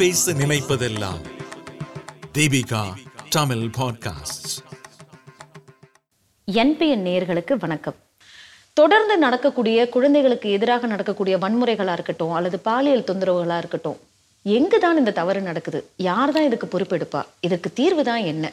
பேச நினைப்பதெல்லாம். Deepika Tamil podcast NPN நேயர்களுக்கு வணக்கம். தொடர்ந்து நடக்கக்கூடிய குழந்தைகளுக்கு எதிராக நடக்கக்கூடிய வன்முறைகளா இருக்கட்டும் அல்லது பாலியல் தொந்தரவுகளாக இருக்கட்டும் எங்கு தான் இந்த தவறு நடக்குது? யார் தான் இதுக்கு பொறுப்பெடுப்பா? இதற்கு தீர்வு தான் என்ன?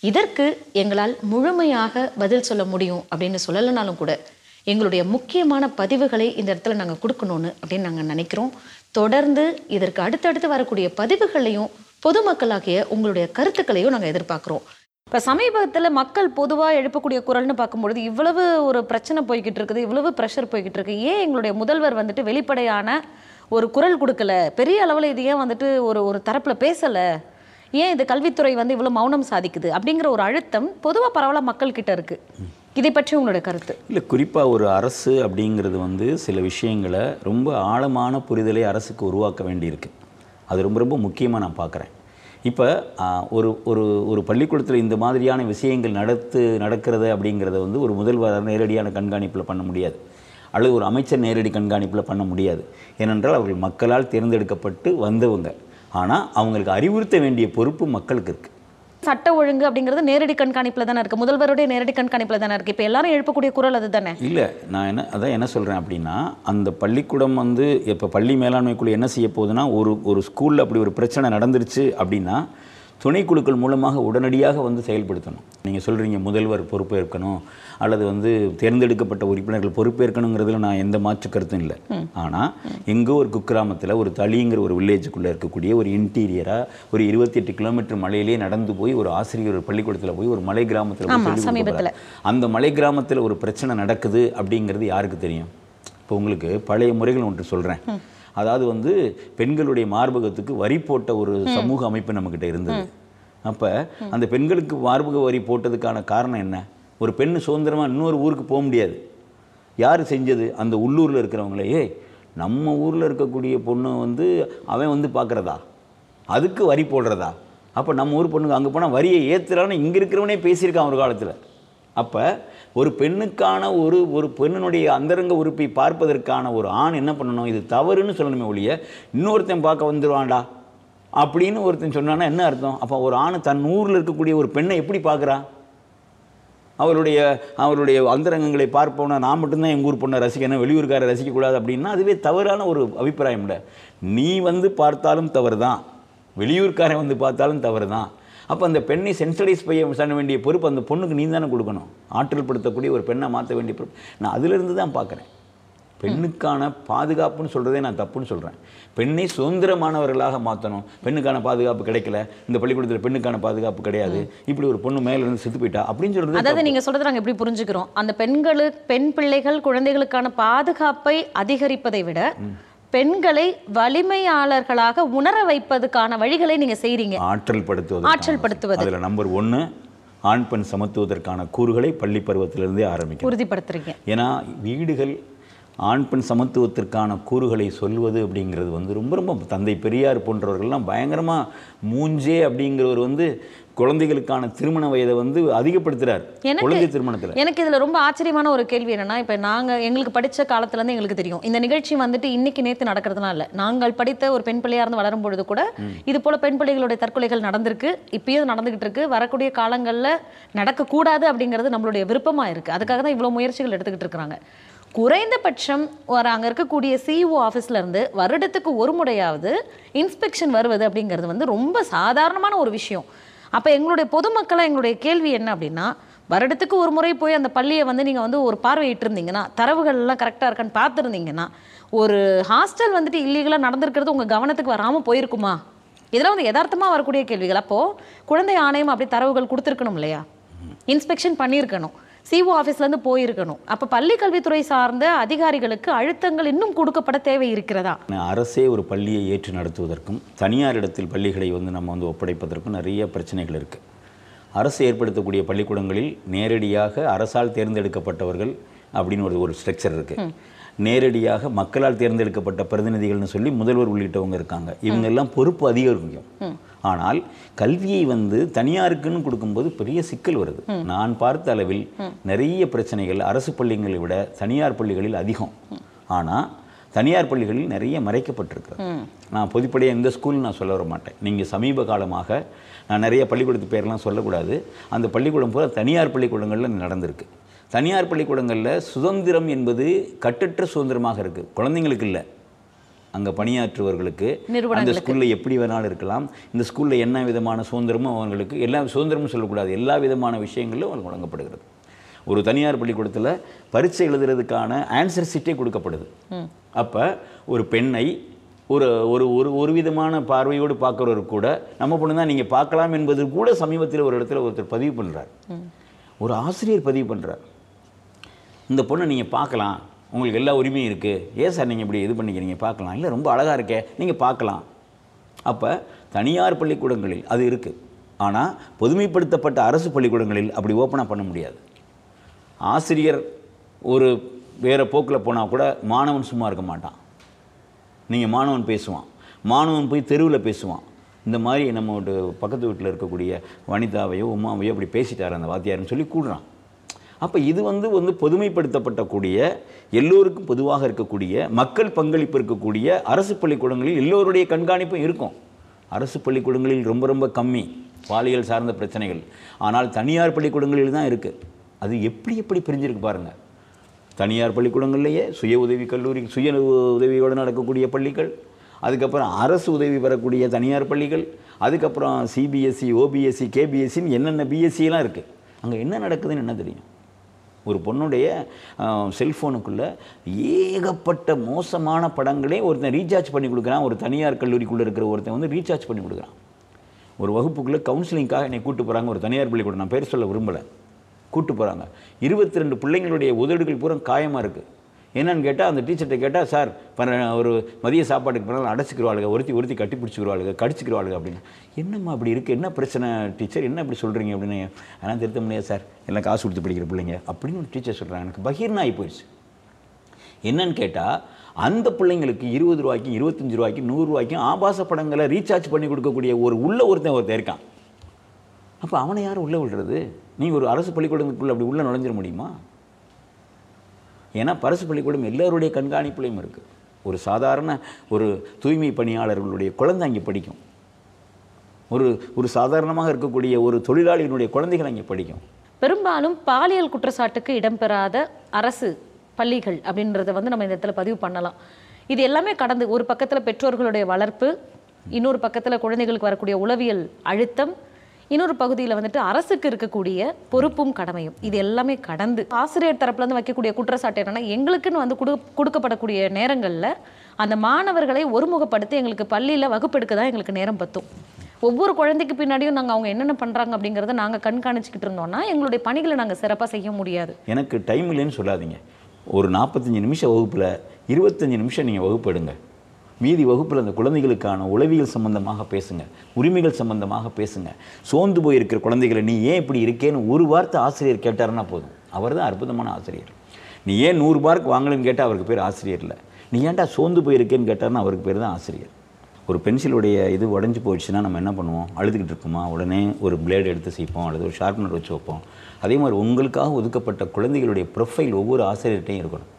இதற்கு எங்களால் முழுமையாக பதில் சொல்ல முடியும் அப்படின்னு சொல்லலைனாலும் கூட எங்களுடைய முக்கியமான பதிவுகளை இந்த இடத்துல நாங்கள் கொடுக்கணும்னு அப்படின்னு நாங்கள் நினைக்கிறோம். தொடர்ந்து இதற்கு அடுத்தடுத்து வரக்கூடிய பதிவுகளையும் பொதுமக்களாகிய உங்களுடைய கருத்துக்களையும் நாங்கள் எதிர்பார்க்குறோம். இப்போ சமீபத்தில் மக்கள் பொதுவாக எழுப்பக்கூடிய குரல்னு பார்க்கும்பொழுது இவ்வளவு ஒரு பிரச்சனை போய்கிட்டு இருக்குது இவ்வளவு ப்ரெஷர் போய்கிட்டு இருக்கு. ஏன் எங்களுடைய முதல்வர் வந்துட்டு வெளிப்படையான ஒரு குரல் கொடுக்கல? பெரிய அளவில் இது ஏன் வந்துட்டு ஒரு ஒரு தரப்பில் பேசலை? ஏன் இது கல்வித்துறை வந்து இவ்வளோ மௌனம் சாதிக்குது? அப்படிங்கிற ஒரு அழுத்தம் பொதுவாக பரவலாக மக்கள்கிட்ட இருக்குது இதை பற்றி உங்களோட கருத்து? இல்லை குறிப்பாக ஒரு அரசு அப்படிங்கிறது வந்து சில விஷயங்களை ரொம்ப ஆழமான புரிதலை அரசுக்கு உருவாக்க வேண்டியிருக்கு. அது ரொம்ப ரொம்ப முக்கியமாக நான் பார்க்குறேன் இப்போ ஒரு ஒரு ஒரு பள்ளிக்கூடத்தில் இந்த மாதிரியான விஷயங்கள் நடத்து நடக்கிறது அப்படிங்கிறத வந்து ஒரு முதல்வர் நேரடியான கண்காணிப்பில் பண்ண முடியாது. அல்லது ஒரு அமைச்சர் நேரடி கண்காணிப்பில் பண்ண முடியாது. ஏனென்றால் அவர்கள் மக்களால் தேர்ந்தெடுக்கப்பட்டு வந்தவங்க. ஆனால் அவங்களுக்கு அறிவுறுத்த வேண்டிய பொறுப்பு மக்களுக்கு இருக்குது சட்ட ஒழுங்கு அப்படிங்கிறது நேரடி கண்காணிப்பில் தானே இருக்குது முதல்வருடைய நேரடி கண்காணிப்பில் தானே இருக்குது இப்போ எல்லாரும் எழுப்பக்கூடிய குரல் அது தானே இல்லை நான் என்ன அதான் என்ன சொல்கிறேன் அப்படின்னா அந்த பள்ளிக்கூடம் வந்து இப்போ பள்ளி மேலாண்மைக்குள்ளே என்ன செய்ய போகுதுன்னா ஒரு ஒரு ஸ்கூலில் அப்படி ஒரு பிரச்சனை நடந்துருச்சு அப்படின்னா துணைக்குழுக்கள் மூலமாக உடனடியாக வந்து செயல்படுத்தணும். நீங்கள் சொல்கிறீங்க முதல்வர் பொறுப்பேற்கணும் அல்லது வந்து தேர்ந்தெடுக்கப்பட்ட உறுப்பினர்கள் பொறுப்பேற்கணுங்கிறதுல நான் எந்த மாற்று கருத்தும் இல்லை. ஆனால் எங்கோ ஒரு குக்கிராமத்தில் ஒரு தளிங்கிற ஒரு வில்லேஜுக்குள்ளே இருக்கக்கூடிய ஒரு இன்டீரியராக ஒரு இருபத்தி எட்டு கிலோமீட்டர் மலையிலேயே நடந்து போய் ஒரு ஆசிரியர் ஒரு பள்ளிக்கூடத்தில் போய் ஒரு மலை கிராமத்தில். அந்த மலை கிராமத்தில் ஒரு பிரச்சனை நடக்குது அப்படிங்கிறது யாருக்கு தெரியும்? இப்போ உங்களுக்கு பழைய முறைகள் ஒன்று சொல்கிறேன் அதாவது வந்து பெண்களுடைய மார்பகத்துக்கு வரி போட்ட ஒரு சமூக அமைப்பு நம்மக்கிட்ட இருந்தது. அப்போ அந்த பெண்களுக்கு மார்பக வரி போட்டதுக்கான காரணம் என்ன? ஒரு பெண் சுதந்திரமாக இன்னொரு ஊருக்கு போக முடியாது. யார் செஞ்சது? அந்த உள்ளூரில் இருக்கிறவங்களே ஏய் நம்ம ஊரில் இருக்கக்கூடிய பொண்ணு வந்து அவன் வந்து பார்க்குறதா அதுக்கு வரி போடுறதா? அப்போ நம்ம ஊர் பொண்ணுங்க அங்கே போனால் வரியை ஏற்றுறான்னு இங்கே இருக்கிறவனே பேசியிருக்கான் ஒரு காலத்தில். அப்போ ஒரு பெண்ணுக்கான ஒரு ஒரு பெண்ணினுடைய அந்தரங்க உறுப்பை பார்ப்பதற்கான ஒரு ஆண் என்ன பண்ணணும்? இது தவறுன்னு சொல்லணுமே ஒழிய இன்னொருத்தன் பார்க்க வந்துடுவான்டா அப்படின்னு ஒருத்தன் சொன்னான்னா என்ன அர்த்தம்? அப்போ ஒரு ஆண் தன் ஊரில் இருக்கக்கூடிய ஒரு பெண்ணை எப்படி பார்க்குறான் அவருடைய அவருடைய அந்தரங்கங்களை பார்ப்போம்னா நான் மட்டும்தான் எங்கள் ஊர் பொண்ணை ரசிக்கணும் வெளியூர்காரை ரசிக்கக்கூடாது அப்படின்னா அதுவே தவறான ஒரு அபிப்பிராயம் இல்லை. நீ வந்து பார்த்தாலும் தவறு தான் வெளியூர்காரன் வந்து பார்த்தாலும் தவறு தான் அப்போ அந்த பெண்ணை சென்சரைஸ் பண்ண வேண்டிய பொறுப்பு அந்த பொண்ணுக்கு நீ தானே கொடுக்கணும். ஆற்றல் படுத்தக்கூடிய ஒரு பெண்ணை மாற்ற வேண்டிய பொறுப்பு. நான் அதிலிருந்து தான் பார்க்குறேன். பெண்ணுக்கான பாதுகாப்புன்னு சொல்கிறதே நான் தப்புன்னு சொல்கிறேன் பெண்ணை சுதந்திரமானவர்களாக மாற்றணும் பெண்ணுக்கான பாதுகாப்பு கிடைக்கல. இந்த பள்ளிக்கூடத்தில் பெண்ணுக்கான பாதுகாப்பு கிடையாது. இப்படி ஒரு பொண்ணு மேல இருந்து செத்து போயிட்டா அப்படின்னு சொல்கிறது அதாவது நீங்க சொல்றது நாங்க எப்படி புரிஞ்சுக்கிறோம்? அந்த பெண்களுக்கு பெண் பிள்ளைகள் குழந்தைகளுக்கான பாதுகாப்பை அதிகரிப்பதை விட பெண்களை வலிமையாளர்களாக உணர வைப்பதுக்கான வழிகளை நீங்க செய்றீங்க. ஆற்றல் படுத்துவது ஆற்றல் படுத்துவது. அதில் நம்பர் ஒன்று ஆண் பெண் சமத்துவதற்கான கூறுகளை பள்ளி பருவத்திலிருந்தே ஆரம்பிக்கும் உறுதிப்படுத்துறீங்க. ஏன்னா வீடுகள் ஆண் பெண் சமத்துவத்திற்கான கூறுகளை சொல்வது அப்படிங்கிறது வந்து ரொம்ப ரொம்ப தந்தை பெரியார் போன்றவர்கள்லாம் பயங்கரமாக மூஞ்சே அப்படிங்கிறவர் வந்து குழந்தைகளுக்கான திருமண வயதை வந்து அதிகப்படுத்துறார் குழந்தை திருமணத்தில். எனக்கு இதுல ரொம்ப ஆச்சரியமான ஒரு கேள்வி என்னன்னா இப்ப நாங்க எங்களுக்கு படிச்ச காலத்துல இருந்து எங்களுக்கு தெரியும். இந்த நிகழ்ச்சி வந்துட்டு இன்னைக்கு நேத்து நடக்கிறதுலாம் இல்ல. நாங்கள் படித்த ஒரு பெண் பிள்ளையா இருந்து வளரும் பொழுது கூட இது போல பெண் பிள்ளைகளுடைய தற்கொலைகள் நடந்திருக்கு. இப்பயும் நடந்துகிட்டு இருக்கு. வரக்கூடிய காலங்கள்ல நடக்கக்கூடாது அப்படிங்கிறது நம்மளுடைய விருப்பமா இருக்கு. அதுக்காக தான் இவ்வளவு முயற்சிகள் எடுத்துக்கிட்டு இருக்காங்க குறைந்தபட்சம் ஒரு அங்கே இருக்கக்கூடிய சிஇஓ ஆஃபீஸ்லேருந்து வருடத்துக்கு ஒரு முறையாவது இன்ஸ்பெக்ஷன் வருவது அப்படிங்கிறது வந்து ரொம்ப சாதாரணமான ஒரு விஷயம். அப்போ எங்களுடைய பொதுமக்களாக எங்களுடைய கேள்வி என்ன அப்படின்னா வருடத்துக்கு ஒரு முறை போய் அந்த பள்ளியை வந்து நீங்கள் வந்து ஒரு பார்வையிட்டு இருந்தீங்கன்னா தரவுகள்லாம் கரெக்டாக இருக்கான்னு பார்த்துருந்தீங்கன்னா ஒரு ஹாஸ்டல் வந்துட்டு இல்லீகலாக நடந்திருக்கிறது உங்கள் கவனத்துக்கு வராமல் போயிருக்குமா? இதெல்லாம் வந்து யதார்த்தமாக வரக்கூடிய கேள்விகள். அப்போது குழந்தை ஆணையம் அப்படி தரவுகள் கொடுத்துருக்கணும் இல்லையா? இன்ஸ்பெக்ஷன் பண்ணியிருக்கணும். சிஓ ஆஃபீஸ்லேருந்து போயிருக்கணும். அப்போ பள்ளி கல்வித்துறை சார்ந்த அதிகாரிகளுக்கு அழுத்தங்கள் இன்னும் கொடுக்கப்பட தேவை இருக்கிறதா? அரசே ஒரு பள்ளியை ஏற்று நடத்துவதற்கும் தனியார் இடத்தில் பள்ளிகளை வந்து நம்ம வந்து ஒப்படைப்பதற்கும் நிறைய பிரச்சனைகள் இருக்குது அரசு ஏற்படுத்தக்கூடிய பள்ளிக்கூடங்களில் நேரடியாக அரசால் தேர்ந்தெடுக்கப்பட்டவர்கள் அப்படின்னு ஒரு ஒரு ஸ்ட்ரக்சர் இருக்குது நேரடியாக மக்களால் தேர்ந்தெடுக்கப்பட்ட பிரதிநிதிகள்னு சொல்லி முதல்வர் உள்ளிட்டவங்க இருக்காங்க. இவங்க எல்லாம் பொறுப்பு அதிகம். ஆனால் கல்வியை வந்து தனியாருக்குன்னு கொடுக்கும்போது பெரிய சிக்கல் வருது. நான் பார்த்த அளவில் நிறைய பிரச்சனைகள் அரசு பள்ளிகளை விட தனியார் பள்ளிகளில் அதிகம். ஆனால் தனியார் பள்ளிகளில் நிறைய மறைக்கப்பட்டிருக்கிறது. நான் பொதுப்படையாக இந்த ஸ்கூல் நான் சொல்ல வர மாட்டேன் நீங்கள் சமீப காலமாக நான் நிறைய பள்ளிக்கூடத்து பேர்லாம் சொல்லக்கூடாது. அந்த பள்ளிக்கூடம் பூரா தனியார் பள்ளிக்கூடங்களில் நடந்திருக்கு. தனியார் பள்ளிக்கூடங்களில் சுதந்திரம் என்பது கட்டற்ற சுதந்திரமாக இருக்குது குழந்தைங்களுக்கு இல்லை. அங்கே பணியாற்றுவர்களுக்கு அந்த. ஸ்கூலில் எப்படி வேணாலும் இருக்கலாம். இந்த ஸ்கூலில் என்ன விதமான சுதந்திரமும் அவங்களுக்கு எல்லா சுதந்திரமும் சொல்லக்கூடாது எல்லா விதமான விஷயங்களும் அவங்களுக்கு வழங்கப்படுகிறது. ஒரு தனியார் பள்ளிக்கூடத்தில் பரீட்சை எழுதுறதுக்கான ஆன்சர் சீட்டே கொடுக்கப்படுது. அப்போ ஒரு பெண்ணை ஒரு ஒரு ஒரு ஒரு விதமான பார்வையோடு பார்க்குறவர் கூட நம்ம பொண்ணு தான் நீங்கள் பார்க்கலாம் என்பது கூட சமீபத்தில் ஒரு இடத்துல ஒருத்தர் பதிவு பண்ணுறார் ஒரு ஆசிரியர் பதிவு பண்ணுறார் இந்த பொண்ணை நீங்கள் பார்க்கலாம். உங்களுக்கு எல்லா உரிமையும் இருக்குது ஏன் சார் நீங்கள் இப்படி இது பண்ணிக்கிறீங்க? பார்க்கலாம். இல்லை ரொம்ப அழகாக இருக்கே. நீங்கள் பார்க்கலாம். அப்போ தனியார் பள்ளிக்கூடங்களில் அது இருக்குது ஆனால் பொதுமைப்படுத்தப்பட்ட அரசு பள்ளிக்கூடங்களில் அப்படி ஓப்பனாக பண்ண முடியாது. ஆசிரியர் ஒரு வேறு போக்கில் போனால் கூட மாணவன் சும்மா இருக்க மாட்டான். நீங்கள் மாணவன் பேசுவான். மாணவன் போய் தெருவில் பேசுவான். இந்த மாதிரி நம்ம பக்கத்து வீட்டில் இருக்கக்கூடிய வனிதாவையோ உமாவையோ அப்படி பேசிட்டார் அந்த வாத்தியார்னு சொல்லி கூடுறான். அப்போ இது வந்து வந்து பொதுமைப்படுத்தப்பட்டக்கூடிய எல்லோருக்கும் பொதுவாக இருக்கக்கூடிய மக்கள் பங்களிப்பு இருக்கக்கூடிய அரசு பள்ளிக்கூடங்களில் எல்லோருடைய கண்காணிப்பும் இருக்கும். அரசு பள்ளிக்கூடங்களில் ரொம்ப ரொம்ப கம்மி பாலியல் சார்ந்த பிரச்சனைகள். ஆனால் தனியார் பள்ளிக்கூடங்களில் தான் இருக்குது அது எப்படி எப்படி பிரிஞ்சிருக்கு பாருங்கள் தனியார் பள்ளிக்கூடங்கள்லேயே சுய உதவி கல்லூரி சுய உதவியோடு நடக்கக்கூடிய பள்ளிகள் அதுக்கப்புறம் அரசு உதவி பெறக்கூடிய தனியார் பள்ளிகள் அதுக்கப்புறம் சிபிஎஸ்சி ஓபிஎஸ்சி கேபிஎஸ்சின்னு என்னென்ன பிஎஸ்சிலாம் இருக்குது அங்கே என்ன நடக்குதுன்னு என்ன தெரியும்? ஒரு பொண்ணுடைய செல்ஃபோனுக்குள்ளே ஏகப்பட்ட மோசமான படங்களே ஒருத்தன் ரீசார்ஜ் பண்ணி கொடுக்குறான். ஒரு தனியார் கல்லூரிக்குள்ளே இருக்கிற ஒருத்தன் வந்து ரீசார்ஜ் பண்ணி கொடுக்குறான். ஒரு வகுப்புக்குள்ளே கவுன்சிலிங்காக என்னை கூட்டு போகிறாங்க ஒரு தனியார் பள்ளிக்கூடம். நான் பேர் சொல்ல விரும்பலை. கூட்டு போகிறாங்க இருபத்தி ரெண்டு பிள்ளைங்களுடைய உதடுகள் பூரா காயமாக இருக்குது என்னன்னு கேட்டால் அந்த டீச்சர்கிட்ட கேட்டால் சார் பர ஒரு மதிய சாப்பாட்டுக்கு பின்னால் அடைச்சிக்கிறவாளுங்க ஒருத்தி ஒருத்தி கட்டி பிடிச்சிக்கிறவாளுங்க கடிச்சிக்கிறவாளுங்க அப்படின்னு. என்னம்மா அப்படி இருக்குது என்ன பிரச்சனை டீச்சர் என்ன இப்படி சொல்கிறீங்க அப்படின்னு. ஆனால் திருத்த முடியாது சார்? எல்லாம் காசு கொடுத்து படிக்கிற பிள்ளைங்க. அப்படின்னு ஒரு டீச்சர் சொல்கிறாங்க எனக்கு பகீர்னா ஆகி போயிடுச்சு என்னன்னு கேட்டால் அந்த பிள்ளைங்களுக்கு இருபது ரூபாய்க்கும் இருபத்தஞ்சு ரூபாய்க்கும் நூறுரூவாய்க்கும் ஆபாச படங்களை ரீசார்ஜ் பண்ணி கொடுக்கக்கூடிய ஒரு உள்ள ஒருத்தன் ஒருத்தன் இருக்கான். அப்போ அவனை யார் உள்ளே விடுறது? நீங்கள் ஒரு அரசு பள்ளிக்கூடத்துக்குள்ளே அப்படி உள்ளே நுழைஞ்சிட முடியுமா? ஏன்னா பரிசு பள்ளிக்கூடம் எல்லோருடைய கண்காணிப்புலையும் இருக்குது ஒரு சாதாரண ஒரு தூய்மை பணியாளர்களுடைய குழந்தை அங்கே படிக்கும். ஒரு ஒரு சாதாரணமாக இருக்கக்கூடிய ஒரு தொழிலாளியினுடைய குழந்தைகள் அங்கே படிக்கும். பெரும்பாலும் பாலியல் குற்றச்சாட்டுக்கு இடம்பெறாத அரசு பள்ளிகள் அப்படின்றத வந்து நம்ம இந்த இடத்துல பதிவு பண்ணலாம். இது எல்லாமே கடந்து ஒரு பக்கத்தில் பெற்றோர்களுடைய வளர்ப்பு இன்னொரு பக்கத்தில் குழந்தைகளுக்கு வரக்கூடிய உளவியல் அழுத்தம் இன்னொரு பகுதியில் வந்துட்டு அரசுக்கு இருக்கக்கூடிய பொறுப்பும் கடமையும் இது எல்லாமே கடந்து ஆசிரியர் தரப்புலேருந்து வைக்கக்கூடிய குற்றச்சாட்டு என்னன்னா எங்களுக்குன்னு வந்து கொடு கொடுக்கப்படக்கூடிய நேரங்களில் அந்த மாணவர்களை ஒருமுகப்படுத்தி எங்களுக்கு பள்ளியில் வகுப்பெடுக்க தான் எங்களுக்கு நேரம் பத்தும். ஒவ்வொரு குழந்தைக்கு பின்னாடியும் நாங்கள் அவங்க என்னென்ன பண்ணுறாங்க அப்படிங்கிறத நாங்கள் கண்காணிச்சுக்கிட்டு இருந்தோம்னா எங்களுடைய பணிகளை நாங்கள் சிறப்பாக செய்ய முடியாது. எனக்கு டைம் இல்லைன்னு சொல்லாதீங்க. ஒரு நாற்பத்தஞ்சு நிமிஷம் வகுப்பில் இருபத்தஞ்சு நிமிஷம் நீங்கள் வகுப்பு எடுங்க மீதி வகுப்பில் அந்த குழந்தைகளுக்கான உளவியல் சம்பந்தமாக பேசுங்க. உரிமைகள் சம்பந்தமாக பேசுங்க. சோர்ந்து போயிருக்கிற குழந்தைகளை நீ ஏன் இப்படி இருக்கேன்னு ஒரு வார்த்தை ஆசிரியர் கேட்டாருன்னா போதும். அவர் தான் அற்புதமான ஆசிரியர். நீ ஏன் நூறு மார்க் வாங்கலன்னு கேட்டால் அவருக்கு பேர் ஆசிரியர் இல்லை. நீ ஏன்டா சோர்ந்து போயிருக்கேன்னு கேட்டாருன்னா அவருக்கு பேர் தான் ஆசிரியர். ஒரு பென்சிலுடைய இது உடஞ்சி போயிடுச்சுன்னா நம்ம என்ன பண்ணுவோம்? அழுதுகிட்டு இருக்குமா? உடனே ஒரு பிளேடு எடுத்து செய்ப்போம் அல்லது ஒரு ஷார்ப்னர் வச்சு வைப்போம். அதே மாதிரி உங்களுக்காக ஒதுக்கப்பட்ட குழந்தைகளுடைய ப்ரொஃபைல் ஒவ்வொரு ஆசிரியர்கிட்டையும் இருக்கணும்.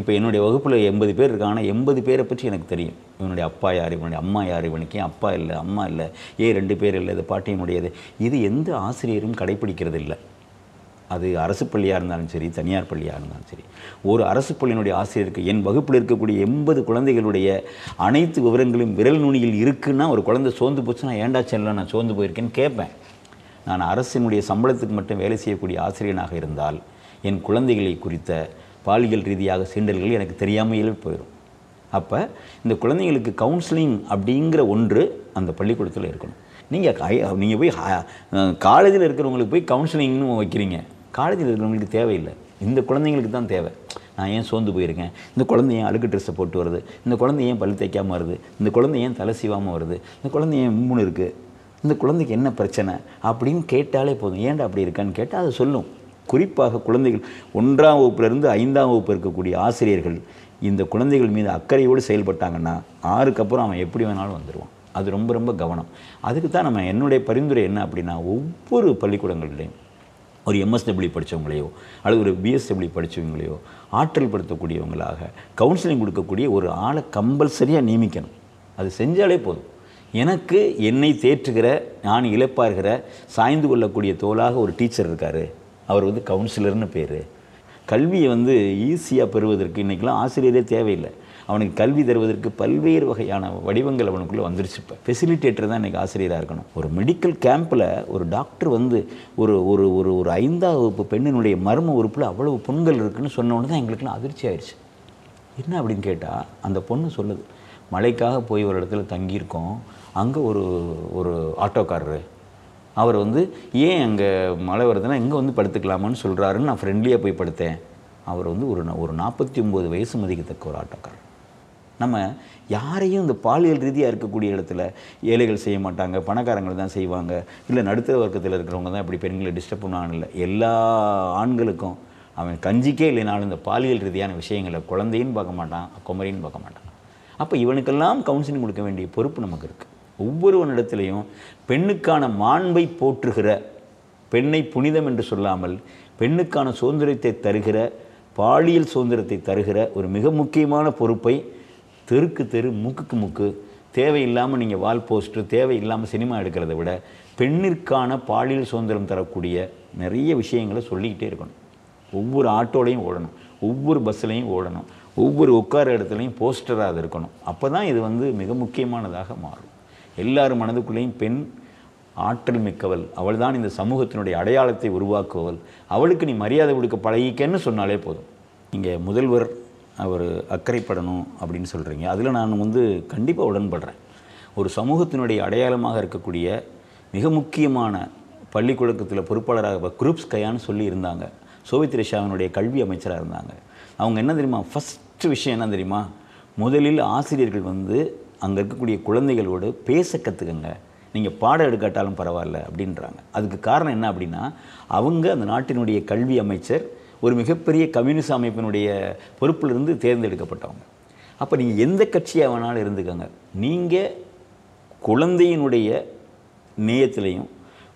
இப்போ என்னுடைய வகுப்பில் எண்பது பேர் இருக்காங்கன்னா எண்பது பேரை பற்றி எனக்கு தெரியும். இவனுடைய அப்பா யார்? இவனுடைய அம்மா யார்? இவனுக்கு ஏன் அப்பா இல்லை? அம்மா இல்லை? ஏன் ரெண்டு பேர் இல்லை? இது பாட்டியினுடையது இது எந்த ஆசிரியரும் கடைப்பிடிக்கிறது இல்லை. அது அரசு பள்ளியாக இருந்தாலும் சரி தனியார் பள்ளியாக இருந்தாலும் சரி. ஒரு அரசு பள்ளியினுடைய ஆசிரியருக்கு என் வகுப்பில் இருக்கக்கூடிய எண்பது குழந்தைகளுடைய அனைத்து விவரங்களும் விரல் நுனியில் இருக்குன்னா ஒரு குழந்தை சோர்ந்து போச்சுன்னா ஏண்டா செல்ல நான் சோர்ந்து போயிருக்கேன்னு கேட்பேன். நான் அரசினுடைய சம்பளத்துக்கு மட்டும் வேலை செய்யக்கூடிய ஆசிரியனாக இருந்தால் என் குழந்தைகளை குறித்த பாலியல் ரீதியாக சீண்டல்கள் எனக்கு தெரியாமையே போயிடும் அப்போ இந்த குழந்தைங்களுக்கு கவுன்சிலிங் அப்படிங்கிற ஒன்று அந்த பள்ளிக்கூடத்தில் இருக்கணும். நீங்கள் நீங்கள் போய் காலேஜில் இருக்கிறவங்களுக்கு போய் கவுன்சிலிங்னு வைக்கிறீங்க. காலேஜில் இருக்கிறவங்களுக்கு தேவையில்லை. இந்த குழந்தைங்களுக்கு தான் தேவை. நான் ஏன் சோர்ந்து போயிருக்கேன்? இந்த குழந்தை ஏன் அழுக்கு ட்ரெஸ்ஸை போட்டு வருது? இந்த குழந்தை ஏன் பல் தைக்காமல் வருது? இந்த குழந்தை ஏன் தலை சீவாமல் வருது? இந்த குழந்தை ஏன் மூணு இருக்குது இந்த குழந்தைக்கு என்ன பிரச்சனை? அப்படின்னு கேட்டாலே போதும். ஏன்டா அப்படி இருக்கான்னு கேட்டால் அது சொல்லும். குறிப்பாக குழந்தைகள் ஒன்றாம் வகுப்புலேருந்து ஐந்தாம் வகுப்பு இருக்கக்கூடிய ஆசிரியர்கள் இந்த குழந்தைகள் மீது அக்கறையோடு செயல்பட்டாங்கன்னா ஆறுக்கு அப்புறம் அவன் எப்படி வேணாலும் வந்துடுவான் அது ரொம்ப ரொம்ப கவனம். அதுக்கு தான் நம்ம என்னுடைய பரிந்துரை என்ன அப்படின்னா ஒவ்வொரு பள்ளிக்கூடங்கள்லேயும் ஒரு எம்எஸ்டபிள்யூ படித்தவங்களையோ அல்லது ஒரு பிஎஸ்டபிள்யூ படித்தவங்களையோ ஆற்றல் படுத்தக்கூடியவங்களாக கவுன்சிலிங் கொடுக்கக்கூடிய ஒரு ஆளை கம்பல்சரியாக நியமிக்கணும். அது செஞ்சாலே போதும். எனக்கு என்னை தேற்றுகிற நான் இழப்பாருகிற சாய்ந்து கொள்ளக்கூடிய தோளாக ஒரு டீச்சர் இருக்கார். அவர் வந்து கவுன்சிலர்னு பேர். கல்வியை வந்து ஈஸியாக பெறுவதற்கு இன்றைக்கெலாம் ஆசிரியரே தேவையில்லை. அவனுக்கு கல்வி தருவதற்கு பல்வேறு வகையான வடிவங்கள் அவனுக்குள்ளே வந்துருச்சு இப்போ. ஃபெசிலிட்டேட்டர் தான் இன்றைக்கி ஆசிரியராக இருக்கணும். ஒரு மெடிக்கல் கேம்பில் ஒரு டாக்டர் வந்து ஒரு ஒரு ஒரு ஒரு ஐந்தாவது வகுப்பு பெண்ணினுடைய மர்ம உறுப்பில் அவ்வளவு புண்கள் இருக்குன்னு சொன்ன தான் எங்களுக்குலாம் அதிர்ச்சி ஆயிடுச்சு என்ன அப்படின்னு கேட்டால் அந்த பொண்ணு சொல்லுது மழைக்காக போய் ஒரு இடத்துல தங்கியிருக்கோம். அங்கே ஒரு ஒரு ஆட்டோக்காரரு அவர் வந்து ஏன் அங்கே மழை வருதுன்னா இங்கே வந்து படுத்துக்கலாமான்னு சொல்கிறாருன்னு நான் ஃப்ரெண்ட்லியாக போய் படுத்தேன். அவர் வந்து ஒரு நா- ஒரு நாற்பத்தி ஒம்பது வயசு மதிக்கத்தக்க ஒரு ஆட்டோக்காரர். நம்ம யாரையும் இந்த பாலியல் ரீதியாக இருக்கக்கூடிய இடத்துல ஏழைகள் செய்ய மாட்டாங்க பணக்காரங்கள் தான் செய்வாங்க இல்லை நடுத்தர வர்க்கத்தில் இருக்கிறவங்க தான் இப்படி பெண்களை டிஸ்டர்ப் பண்ணுவாங்க இல்லை. எல்லா ஆண்களுக்கும் அவன் கஞ்சிக்கே இல்லைனாலும் இந்த பாலியல் ரீதியான விஷயங்களை குழந்தைன்னு பார்க்க மாட்டான் குமரின்னு பார்க்க மாட்டான். அப்போ இவனுக்கெல்லாம் கவுன்சிலிங் கொடுக்க வேண்டிய பொறுப்பு நமக்கு இருக்குது ஒவ்வொருவனிடத்திலையும் பெண்ணுக்கான மாண்பை போற்றுகிற பெண்ணை புனிதம் என்று சொல்லாமல் பெண்ணுக்கான சுதந்திரத்தை தருகிற பாலியல் சுதந்திரத்தை தருகிற ஒரு மிக முக்கியமான பொறுப்பை தெருக்கு தெரு முக்குக்கு முக்கு தேவையில்லாமல் நீங்கள் வால் போஸ்ட்டு தேவையில்லாமல் சினிமா எடுக்கிறத விட பெண்ணிற்கான பாலியல் சுதந்திரம் தரக்கூடிய நிறைய விஷயங்களை சொல்லிக்கிட்டே இருக்கணும். ஒவ்வொரு ஆட்டோலையும் ஓடணும் ஒவ்வொரு பஸ்ஸுலையும் ஓடணும் ஒவ்வொரு உட்கார இடத்துலையும் போஸ்டராக அது இருக்கணும். அப்போ தான் இது வந்து மிக முக்கியமானதாக மாறும். எல்லார் மனதுக்குள்ளேயும் பெண் ஆற்றல் மிக்கவள். அவள் தான் இந்த சமூகத்தினுடைய அடையாளத்தை உருவாக்குவள் அவளுக்கு நீ மரியாதை கொடுக்க பழகிக்கன்னு சொன்னாலே போதும். இங்கே முதல்வர் அவர் அக்கறைப்படணும் அப்படின்னு சொல்கிறீங்க அதில் நான் வந்து கண்டிப்பாக உடன்படுறேன். ஒரு சமூகத்தினுடைய அடையாளமாக இருக்கக்கூடிய மிக முக்கியமான பள்ளிக்கூடத்தில் பொறுப்பாளராக குரூப்ஸ் கையான்னு சொல்லி இருந்தாங்க. சோவித் ரிஷாவினுடைய கல்வி அமைச்சராக இருந்தாங்க. அவங்க என்ன தெரியுமா? ஃபஸ்ட்டு விஷயம் என்ன தெரியுமா? முதலில் ஆசிரியர்கள் வந்து அங்கே இருக்கக்கூடிய குழந்தைகளோடு பேச கற்றுக்குங்க நீங்கள் பாடம் எடுக்காட்டாலும் பரவாயில்ல அப்படின்றாங்க. அதுக்கு காரணம் என்ன அப்படின்னா அவங்க அந்த நாட்டினுடைய கல்வி அமைச்சர் ஒரு மிகப்பெரிய கம்யூனிஸ்ட் அமைப்பினுடைய பொறுப்பிலிருந்து தேர்ந்தெடுக்கப்பட்டவங்க. அப்போ நீங்கள் எந்த கட்சியாக வேணாலும் இருந்துக்கோங்க. நீங்கள் குழந்தையினுடைய நேயத்திலையும்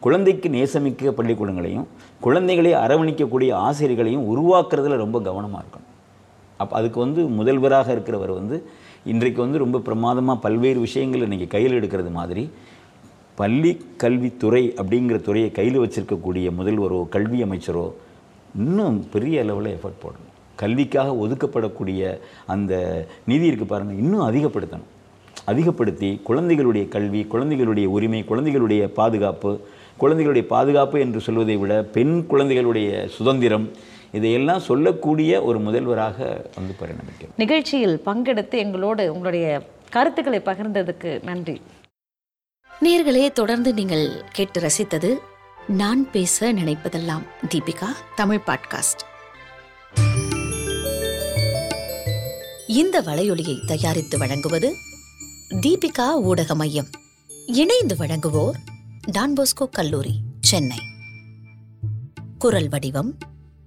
குழந்தைக்கு நேசமிக்க பள்ளிக்கூடங்களையும் குழந்தைகளை அரவணிக்கக்கூடிய ஆசிரியர்களையும் உருவாக்குறதுல ரொம்ப கவனமாக இருக்கணும். அப்போ அதுக்கு வந்து முதல்வராக இருக்கிறவர் வந்து இன்றைக்கு வந்து ரொம்ப பிரமாதமாக பல்வேறு விஷயங்களை இன்றைக்கி கையில் எடுக்கிறது மாதிரி பள்ளி கல்வித்துறை அப்படிங்கிற துறையை கையில் வச்சிருக்கக்கூடிய முதல்வரோ கல்வி அமைச்சரோ இன்னும் பெரிய அளவில் எஃபர்ட் போடணும். கல்விக்காக ஒதுக்கப்படக்கூடிய அந்த நிதி இருக்குது பாருங்கள் இன்னும் அதிகப்படுத்தணும். அதிகப்படுத்தி குழந்தைகளுடைய கல்வி குழந்தைகளுடைய உரிமை குழந்தைகளுடைய பாதுகாப்பு குழந்தைகளுடைய பாதுகாப்பு என்று சொல்வதை விட பெண் குழந்தைகளுடைய சுதந்திரம் இதையெல்லாம் சொல்லக்கூடிய ஒரு முதல்வராக வந்து பரிணமிக்கும் நிகழ்ச்சியில் பங்கெடுத்து எங்களோடு உங்களுடைய கருத்துக்களை பகிர்ந்ததுக்கு நன்றி. நேர்களே தொடர்ந்து நீங்கள் கேட்டு ரசித்தது நான் பேச நினைப்பதெல்லாம் தீபிகா தமிழ் பாட்காஸ்ட். இந்த வலையொலியை தயாரித்து வழங்குவது தீபிகா ஊடக மையம். இணைந்து வழங்குவோர் டான்போஸ்கோ கல்லூரி சென்னை. குரல் வடிவம்